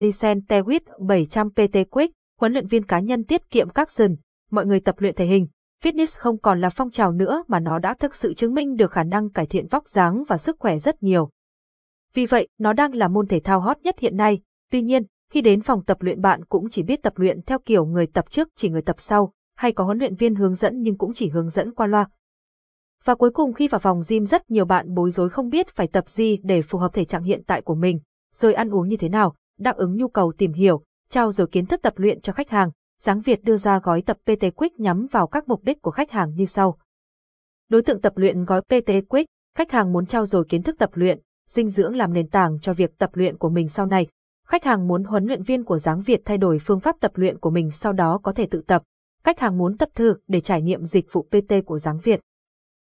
Lisen Tewit 700 PT Quick, huấn luyện viên cá nhân tiết kiệm các dần, mọi người tập luyện thể hình. Fitness không còn là phong trào nữa mà nó đã thực sự chứng minh được khả năng cải thiện vóc dáng và sức khỏe rất nhiều. Vì vậy, nó đang là môn thể thao hot nhất hiện nay. Tuy nhiên, khi đến phòng tập luyện bạn cũng chỉ biết tập luyện theo kiểu người tập trước chỉ người tập sau, hay có huấn luyện viên hướng dẫn nhưng cũng chỉ hướng dẫn qua loa. Và cuối cùng khi vào phòng gym rất nhiều bạn bối rối không biết phải tập gì để phù hợp thể trạng hiện tại của mình, rồi ăn uống như thế nào, đáp ứng nhu cầu tìm hiểu, trao dồi kiến thức tập luyện cho khách hàng. Giáng Việt đưa ra gói tập PT Quick nhắm vào các mục đích của khách hàng như sau. Đối tượng tập luyện gói PT Quick, khách hàng muốn trao dồi kiến thức tập luyện, dinh dưỡng làm nền tảng cho việc tập luyện của mình sau này. Khách hàng muốn huấn luyện viên của Giáng Việt thay đổi phương pháp tập luyện của mình sau đó có thể tự tập. Khách hàng muốn tập thử để trải nghiệm dịch vụ PT của Giáng Việt.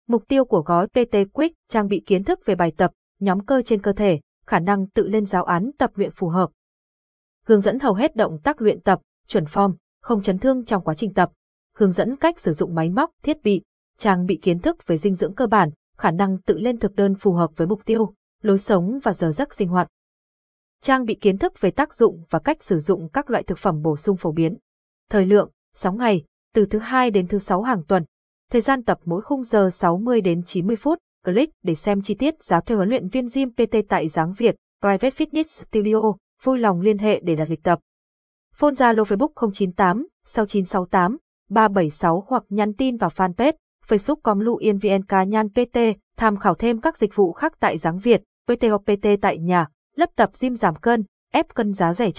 Mục tiêu của gói PT Quick trang bị kiến thức về bài tập, nhóm cơ trên cơ thể, khả năng tự lên giáo án tập luyện phù hợp. Hướng dẫn hầu hết động tác luyện tập, chuẩn form, không chấn thương trong quá trình tập. Hướng dẫn cách sử dụng máy móc, thiết bị, trang bị kiến thức về dinh dưỡng cơ bản, khả năng tự lên thực đơn phù hợp với mục tiêu, lối sống và giờ giấc sinh hoạt. Trang bị kiến thức về tác dụng và cách sử dụng các loại thực phẩm bổ sung phổ biến. Thời lượng, 6 ngày, từ thứ hai đến thứ sáu hàng tuần. Thời gian tập mỗi khung giờ 60 đến 90 phút. Click để xem chi tiết giá thuê huấn luyện viên gym PT tại Giáng Việt, Private Fitness Studio. Vui lòng liên hệ để đặt lịch tập. Phone Zalo Facebook 098 6968 376 hoặc nhắn tin vào fanpage Facebook.com Lu Yên VN Cá Nhan PT, tham khảo thêm các dịch vụ khác tại Giáng Việt, PT hoặc PT tại nhà, lớp tập gym giảm cân, ép cân giá rẻ